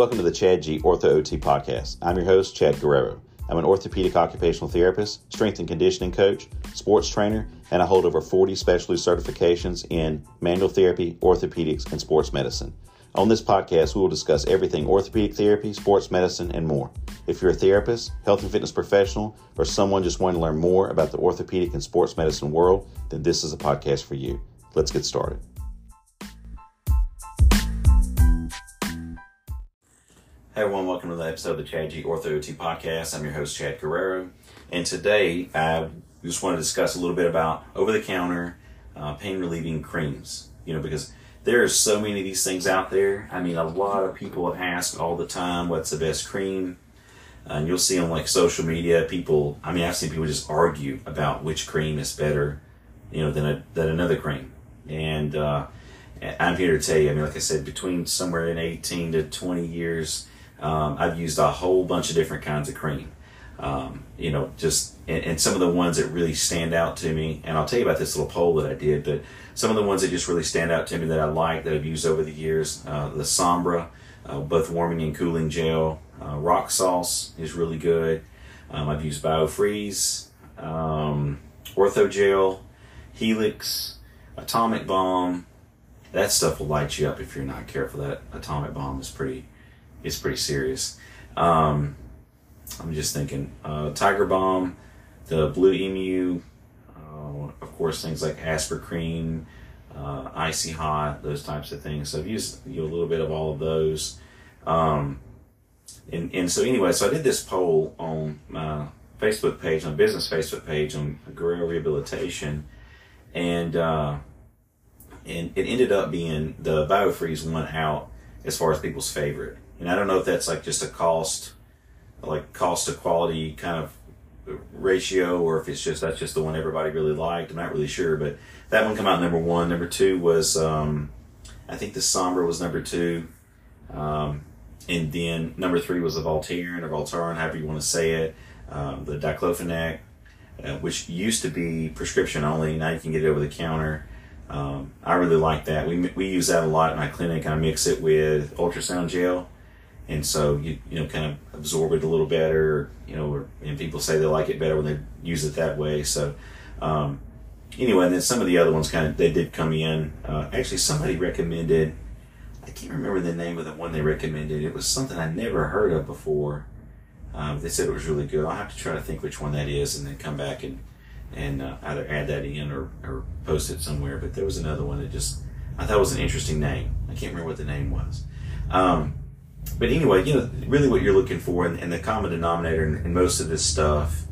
Welcome to the Chad G Ortho OT podcast. I'm your host, Chad Guerrero. I'm an orthopedic occupational therapist, strength and conditioning coach, sports trainer, and I hold over 40 specialty certifications in manual therapy, orthopedics, and sports medicine. On this podcast, we will discuss everything orthopedic therapy, sports medicine, and more. If you're a therapist, health and fitness professional, or someone just wanting to learn more about the orthopedic and sports medicine world, then this is a podcast for you. Let's get started. Hey everyone, welcome to the episode of the Chad G Ortho OT podcast. I'm your host, Chad Guerrero, and today I just want to discuss a little bit about over the counter uh, pain relieving creams. You know, because there are so many of these things out there. I mean, a lot of people have asked all the time, what's the best cream? Uh, and you'll see on like social media, people, I mean, I've seen people just argue about which cream is better, you know, than, a, than another cream. And uh, I'm here to tell you, I mean, like I said, between somewhere in 18 to 20 years, um, I've used a whole bunch of different kinds of cream. Um, you know, just and, and, some of the ones that really stand out to me, and I'll tell you about this little poll that I did, but some of the ones that just really stand out to me that I like that I've used over the years, uh, the Sombra, uh, both warming and cooling gel, uh, Rock Sauce is really good. Um, I've used BioFreeze, um, Ortho Gel, Helix, Atomic Balm. That stuff will light you up if you're not careful. That Atomic Balm is pretty is pretty serious. Um, I'm just thinking uh, Tiger Balm, the Blue Emu, uh, of course things like Aspercreme, uh, Icy Hot, those types of things. So I've used you know, a little bit of all of those. Um, and, and so anyway, so I did this poll on my Facebook page, on business Facebook page on Guerrero Rehabilitation, and uh, and it ended up being the BioFreeze won out as far as people's favorite. And I don't know if that's like just a cost, like cost to quality kind of ratio, or if it's just that's just the one everybody really liked. I'm not really sure, but that one come out number one. Number two was um, I think the Sombra was number two, um, and then number three was the Voltaren or Voltaren, however you want to say it, um, the diclofenac, uh, which used to be prescription only. Now you can get it over the counter. Um, I really like that. We we use that a lot in my clinic. I mix it with ultrasound gel and so you you know kind of absorb it a little better you know or, and people say they like it better when they use it that way. So um, anyway and then some of the other ones kind of they did come in. Uh, actually somebody recommended i can't remember the name of the one they recommended. It was something i never heard of before. Um, they said it was really good. I'll have to try to think which one that is and then come back and and uh, either add that in or, or post it somewhere. But there was another one that just i thought was an interesting name. I can't remember what the name was. Um, but anyway, you know, really what you're looking for, and, and the common denominator in, in, most of this stuff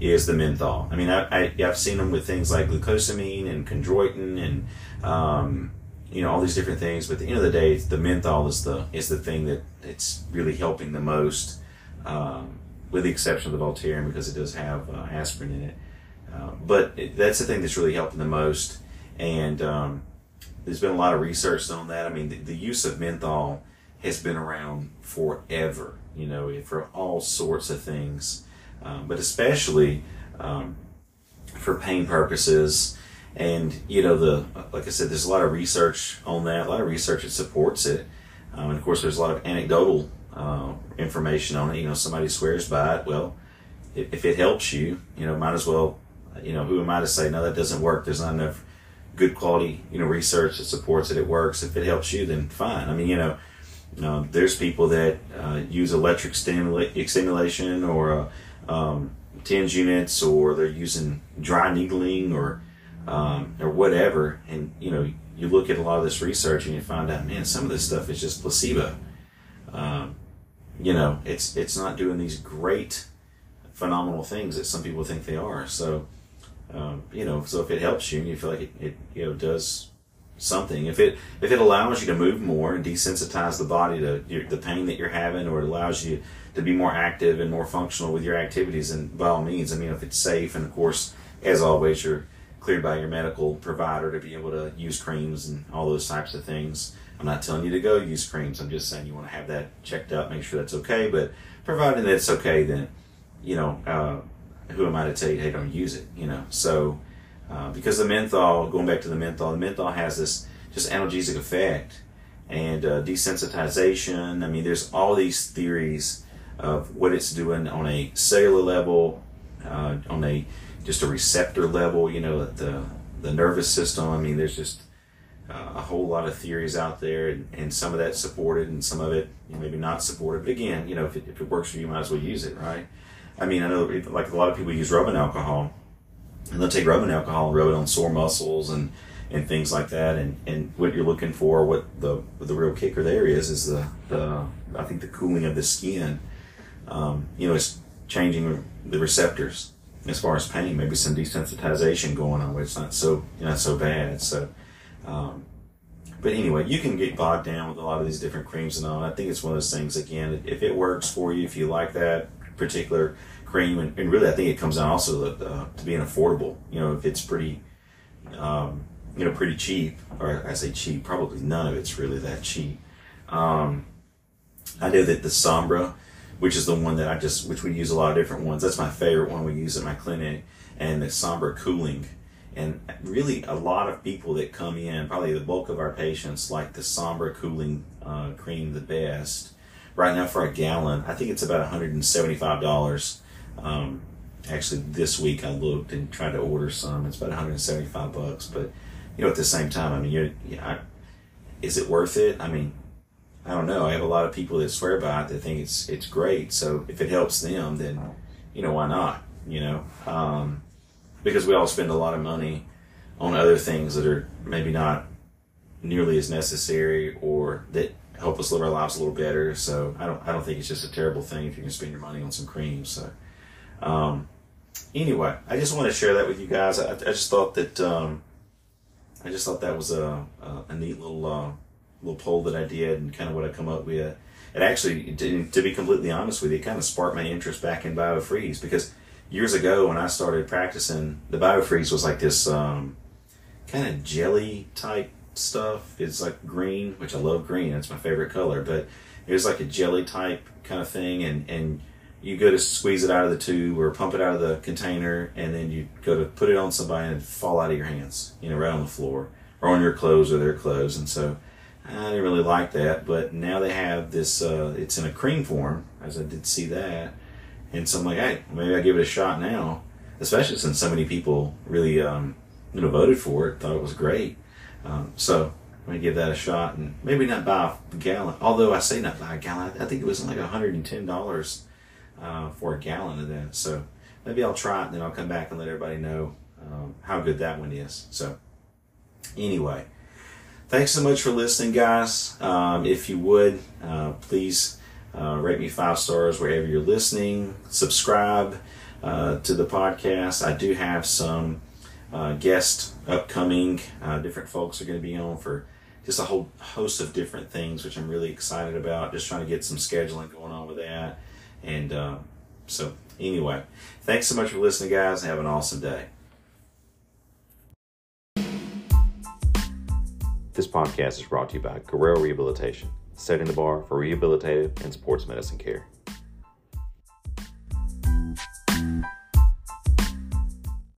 is the menthol. I mean, I, have seen them with things like glucosamine and chondroitin and, um, you know, all these different things. But at the end of the day, the menthol is the is the thing that it's really helping the most, um, with the exception of the Voltaren because it does have uh, aspirin in it. Uh, but it, that's the thing that's really helping the most. And um, there's been a lot of research on that. I mean, the, the use of menthol has been around forever, you know, for all sorts of things, um, but especially um, for pain purposes. And, you know, the like I said, there's a lot of research on that, a lot of research that supports it. Um, and of course, there's a lot of anecdotal uh, information on it. You know, somebody swears by it. Well, if, if it helps you, you know, might as well, you know, who am I to say, no, that doesn't work? There's not enough good quality, you know, research that supports that it works. If it helps you, then fine. I mean, you know, uh, there's people that uh, use electric stimula- stimulation or uh, um, TENS units, or they're using dry needling or um, or whatever. And you know, you look at a lot of this research and you find out, man, some of this stuff is just placebo. Um, you know, it's it's not doing these great, phenomenal things that some people think they are. So, um, you know, so if it helps you and you feel like it, it you know does something. If it if it allows you to move more and desensitize the body to your, the pain that you're having, or it allows you to be more active and more functional with your activities, and by all means, I mean if it's safe, and of course, as always, you're cleared by your medical provider to be able to use creams and all those types of things. I'm not telling you to go use creams. I'm just saying you want to have that checked out, make sure that's okay. But providing that it's okay, then you know uh, who am I to tell you, hey, don't use it? You know, so uh, because the menthol, going back to the menthol, the menthol has this just analgesic effect, and uh, desensitization. I mean, there's all these theories of what it's doing on a cellular level, uh, on a just a receptor level. You know, the the nervous system. I mean, there's just uh, a whole lot of theories out there, and, and some of that supported, and some of it you know, maybe not supported. But again, you know, if it, if it works for you, you might as well use it, right? I mean, I know like a lot of people use rubbing alcohol, and they'll take rubbing alcohol and rub it on sore muscles and and things like that. And, and what you're looking for, what the the real kicker there is, is the, the I think the cooling of the skin. Um, you know, it's changing the receptors as far as pain. Maybe some desensitization going on, where it's not so not so bad. So. Um, but anyway, you can get bogged down with a lot of these different creams and all. I think it's one of those things. Again, if it works for you, if you like that particular cream, and, and really, I think it comes down also to, uh, to being affordable. You know, if it's pretty, um, you know, pretty cheap, or I say cheap, probably none of it's really that cheap. Um, I know that the Sombra, which is the one that I just, which we use a lot of different ones. That's my favorite one we use at my clinic, and the Sombra Cooling and really, a lot of people that come in, probably the bulk of our patients, like the Sombra cooling uh, cream the best. Right now, for a gallon, I think it's about $175. Um, actually, this week I looked and tried to order some. It's about 175 bucks. But you know, at the same time, I mean, you're, yeah, is it worth it? I mean, I don't know. I have a lot of people that swear by it that think it's it's great. So if it helps them, then you know why not? You know. Um, because we all spend a lot of money on other things that are maybe not nearly as necessary or that help us live our lives a little better. So I don't I don't think it's just a terrible thing if you can spend your money on some creams. So um, anyway, I just want to share that with you guys. I, I just thought that um, I just thought that was a a, a neat little uh, little poll that I did and kind of what I come up with. It actually, to, to be completely honest with you, kind of sparked my interest back in BioFreeze because years ago when I started practicing, the BioFreeze was like this um, kind of jelly type stuff. It's like green, which I love green. That's my favorite color. But it was like a jelly type kind of thing, and and you go to squeeze it out of the tube or pump it out of the container, and then you go to put it on somebody and fall out of your hands, you know, right on the floor or on your clothes or their clothes. And so I didn't really like that. But now they have this. Uh, it's in a cream form, as I did see that and so I'm like, hey, maybe I give it a shot now, especially since so many people really, um, you know, voted for it, thought it was great. Um, so I'm gonna give that a shot and maybe not buy a gallon. Although I say not buy a gallon, I think it was like $110 uh, for a gallon of that. So maybe I'll try it and then I'll come back and let everybody know um, how good that one is. So anyway, thanks so much for listening, guys. Um, if you would, uh, please uh, rate me five stars wherever you're listening. Subscribe uh, to the podcast. I do have some uh, guests upcoming. Uh, different folks are going to be on for just a whole host of different things, which I'm really excited about. Just trying to get some scheduling going on with that. And uh, so, anyway, thanks so much for listening, guys. Have an awesome day. This podcast is brought to you by Guerrero Rehabilitation setting the bar for rehabilitative and sports medicine care.